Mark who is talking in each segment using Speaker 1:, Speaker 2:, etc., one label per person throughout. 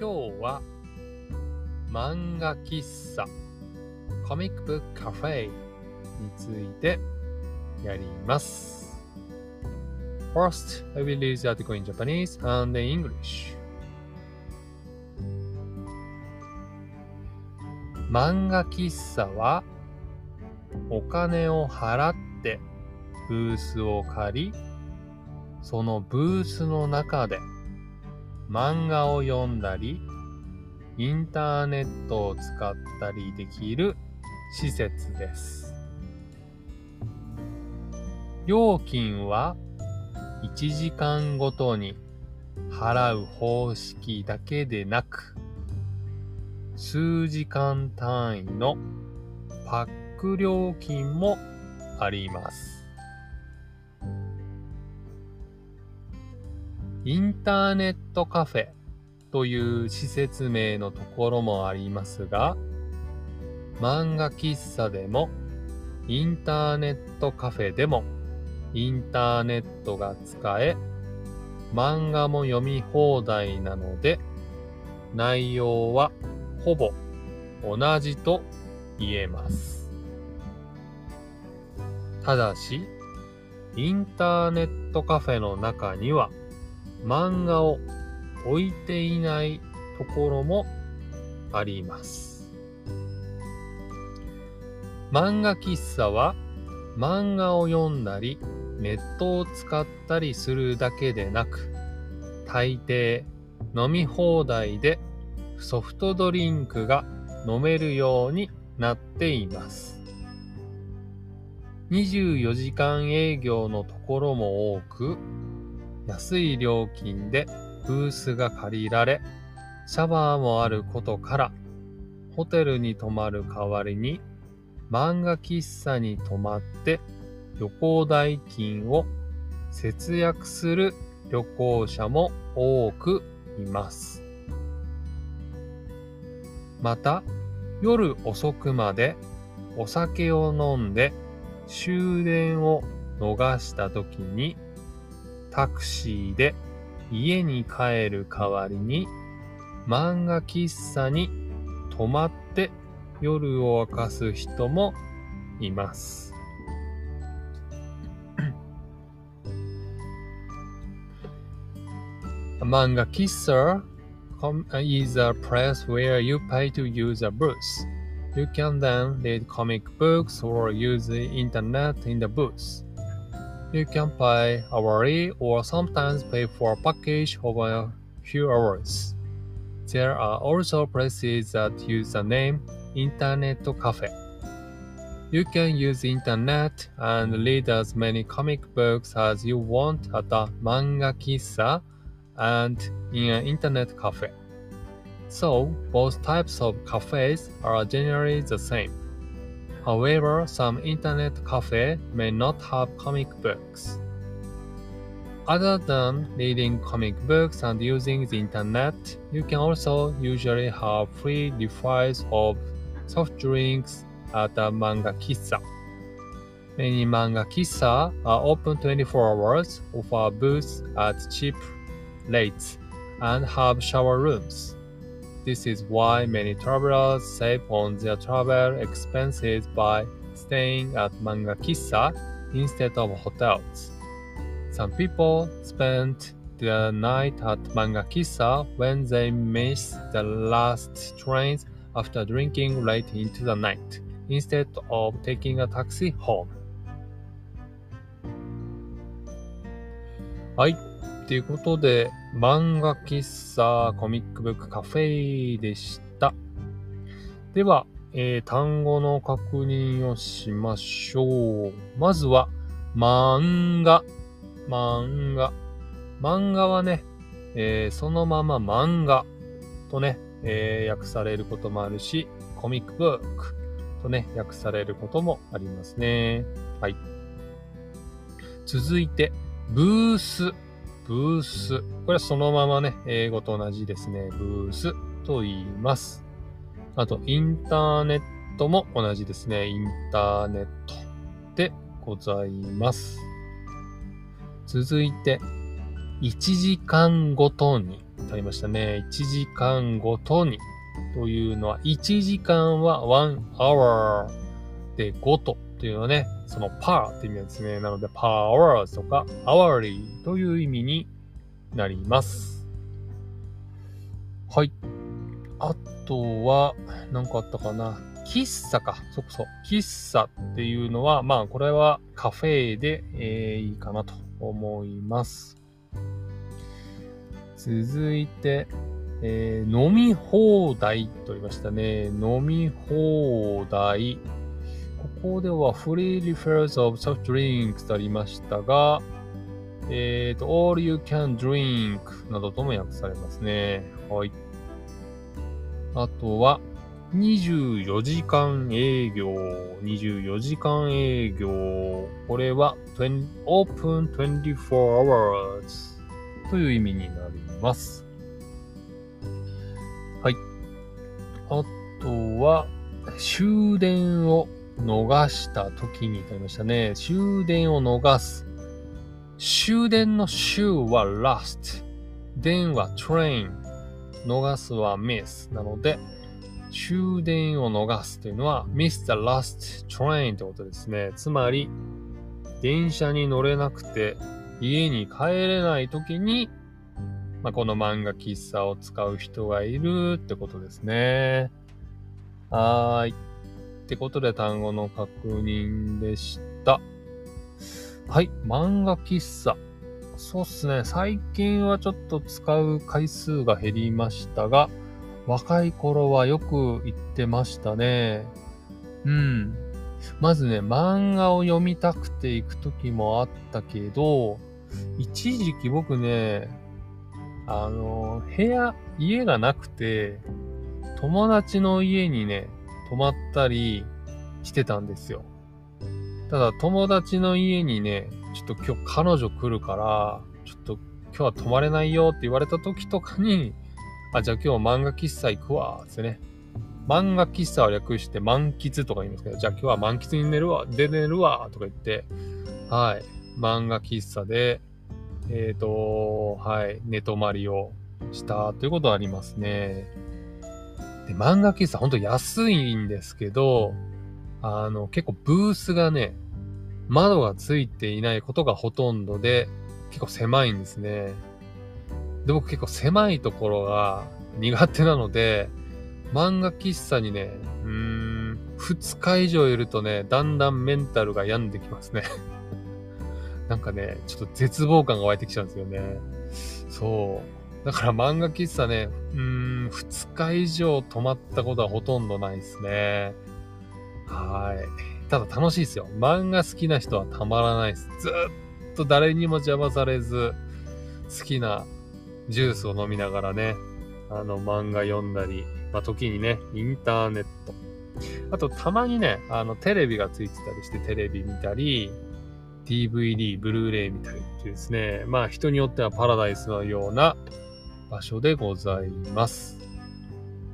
Speaker 1: 今日は漫画喫茶コミックブックカフェについてやります。First, I will use the article in Japanese and in English. 漫画喫茶はお金を払ってブースを借り、そのブースの中で漫画を読んだり、インターネットを使ったりできる施設です。料金は1時間ごとに払う方式だけでなく、数時間単位のパック料金もあります。インターネットカフェという施設名のところもありますが、漫画喫茶でも、インターネットカフェでも、インターネットが使え、漫画も読み放題なので、内容はほぼ同じと言えます。ただし、インターネットカフェの中には、漫画を置いていないところもあります。漫画喫茶は漫画を読んだりネットを使ったりするだけでなく大抵飲み放題でソフトドリンクが飲めるようになっています。24時間営業のところも多く、安い料金でブースが借りられ、シャワーもあることから、ホテルに泊まる代わりに漫画喫茶に泊まって旅行代金を節約する旅行者も多くいます。また、夜遅くまでお酒を飲んで終電を逃した時にタクシーで家に帰る代わりに漫画喫茶に泊まって夜を明かす人もいます。Manga Kisser is a place where you pay to use a booth. You can then read comic books or use the internet in the booth. You can pay hourly or sometimes pay for a package of a few hours. There are also places that use the name Internet Cafe. You can use internet and read as many comic books as you want at a manga kissa and in an internet cafe. So, both types of cafes are generally the same. However, some internet cafe may not have comic books. Other than reading comic books and using the internet, you can also usually have free refills of soft drinks at a manga kissa. Many manga kissa are open 24 hours, offer booths at cheap rates, and have shower rooms. This is why many travelers save on their travel expenses by staying at manga kissa instead of hotels. Some people spend the night at manga kissa when they miss the last trains after drinking late into the night instead of taking a taxi home. はい。ということで、漫画喫茶コミックブックカフェでした。では、えー、単語の確認をしましょう。まずは、漫画。漫画。漫画はね、えー、そのまま漫画とね、えー、訳されることもあるし、コミックブックとね、訳されることもありますね。はい。続いて、ブース。ブース。これはそのままね、英語と同じですね。ブースと言います。あと、インターネットも同じですね。インターネットでございます。続いて、1時間ごとにとありましたね。1時間ごとにというのは、1時間は1 hour で5とというのはね、その per って意味なんですね。なので per hours とか hourly という意味になります。はい。あとは、何かあったかな。喫茶か。そこそ。喫茶っていうのは、まあ、これはカフェで、えー、いいかなと思います。続いて、えー、飲み放題と言いましたね。飲み放題。ここでは free refers of soft drinks とありましたが、えっ、ー、と、all you can drink などとも訳されますね。はい。あとは、24時間営業。24時間営業。これは、open 24 hours という意味になります。はい。あとは、終電を逃した時にと言いましたね。終電を逃す。終電の終は last。電は train。逃すは miss。なので、終電を逃すというのは miss the last train ってことですね。つまり、電車に乗れなくて家に帰れない時に、まあ、この漫画喫茶を使う人がいるってことですね。はーい。ってことで単語の確認でした。はい。漫画喫茶。そうっすね。最近はちょっと使う回数が減りましたが、若い頃はよく行ってましたね。うん。まずね、漫画を読みたくて行く時もあったけど、一時期僕ね、あの、部屋、家がなくて、友達の家にね、泊まったりしてたんですよ。ただ友達の家にね、ちょっと今日彼女来るから、ちょっと今日は泊まれないよって言われた時とかに、あ、じゃあ今日漫画喫茶行くわ、ってね。漫画喫茶を略して満喫とか言いますけど、じゃあ今日は満喫に寝るわ、で寝るわ、とか言って、はい。漫画喫茶で、えっ、ー、と、はい、寝泊まりをしたということはありますね。で、漫画喫茶ほんと安いんですけど、あの、結構ブースがね、窓がついていないことがほとんどで、結構狭いんですね。で、僕結構狭いところが苦手なので、漫画喫茶にね、うーん、2日以上いるとね、だんだんメンタルが病んできますね なんかね、ちょっと絶望感が湧いてきちゃうんですよね。そう。だから漫画喫茶ね、うーん、2日以上泊まったことはほとんどないですね。はい。ただ楽しいですよ。漫画好きな人はたまらないです。ずっと誰にも邪魔されず、好きなジュースを飲みながらね、あの、漫画読んだり、まあ、時にね、インターネット。あと、たまにね、あの、テレビがついてたりして、テレビ見たり、DVD、ブルーレイ見たりっていうですね、まあ、人によってはパラダイスのような場所でございます。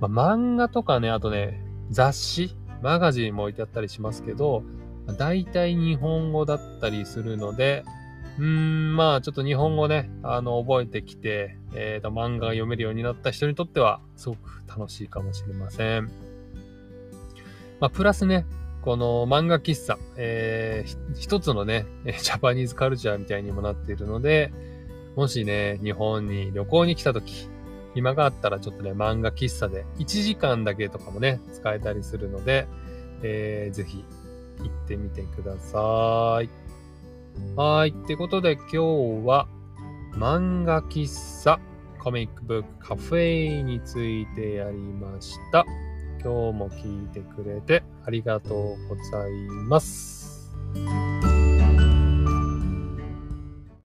Speaker 1: まあ、漫画とかね、あとね、雑誌、マガジンも置いてあったりしますけど、大体日本語だったりするので、うーん、まあ、ちょっと日本語ね、あの、覚えてきて、えっ、ー、と、漫画が読めるようになった人にとっては、すごく楽しいかもしれません。まあ、プラスね、この漫画喫茶、えー、一つのね、ジャパニーズカルチャーみたいにもなっているので、もしね、日本に旅行に来た時、暇があったらちょっとね、漫画喫茶で1時間だけとかもね、使えたりするので、えー、ぜひ行ってみてください。はい。ってことで今日は漫画喫茶コミックブックカフェについてやりました。今日も聞いてくれてありがとうございます。